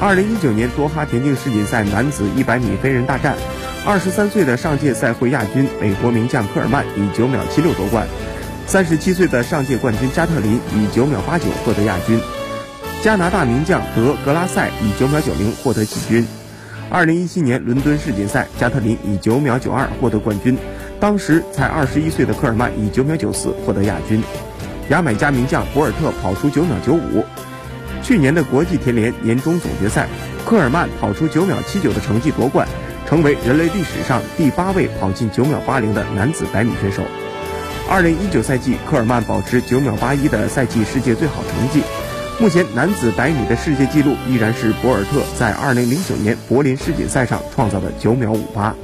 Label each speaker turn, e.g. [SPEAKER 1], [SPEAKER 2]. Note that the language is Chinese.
[SPEAKER 1] 二零一九年多哈田径世锦赛男子一百米飞人大战，二十三岁的上届赛会亚军美国名将科尔曼以九秒七六夺冠，三十七岁的上届冠军加特林以九秒八九获得亚军，加拿大名将德格拉塞以九秒九零获得季军。二零一七年伦敦世锦赛，加特林以九秒九二获得冠军，当时才二十一岁的科尔曼以九秒九四获得亚军。牙买加名将博尔特跑出九秒九五。去年的国际田联年终总决赛，科尔曼跑出九秒七九的成绩夺冠，成为人类历史上第八位跑进九秒八零的男子百米选手。二零一九赛季，科尔曼保持九秒八一的赛季世界最好成绩。目前，男子百米的世界纪录依然是博尔特在二零零九年柏林世锦赛上创造的九秒五八。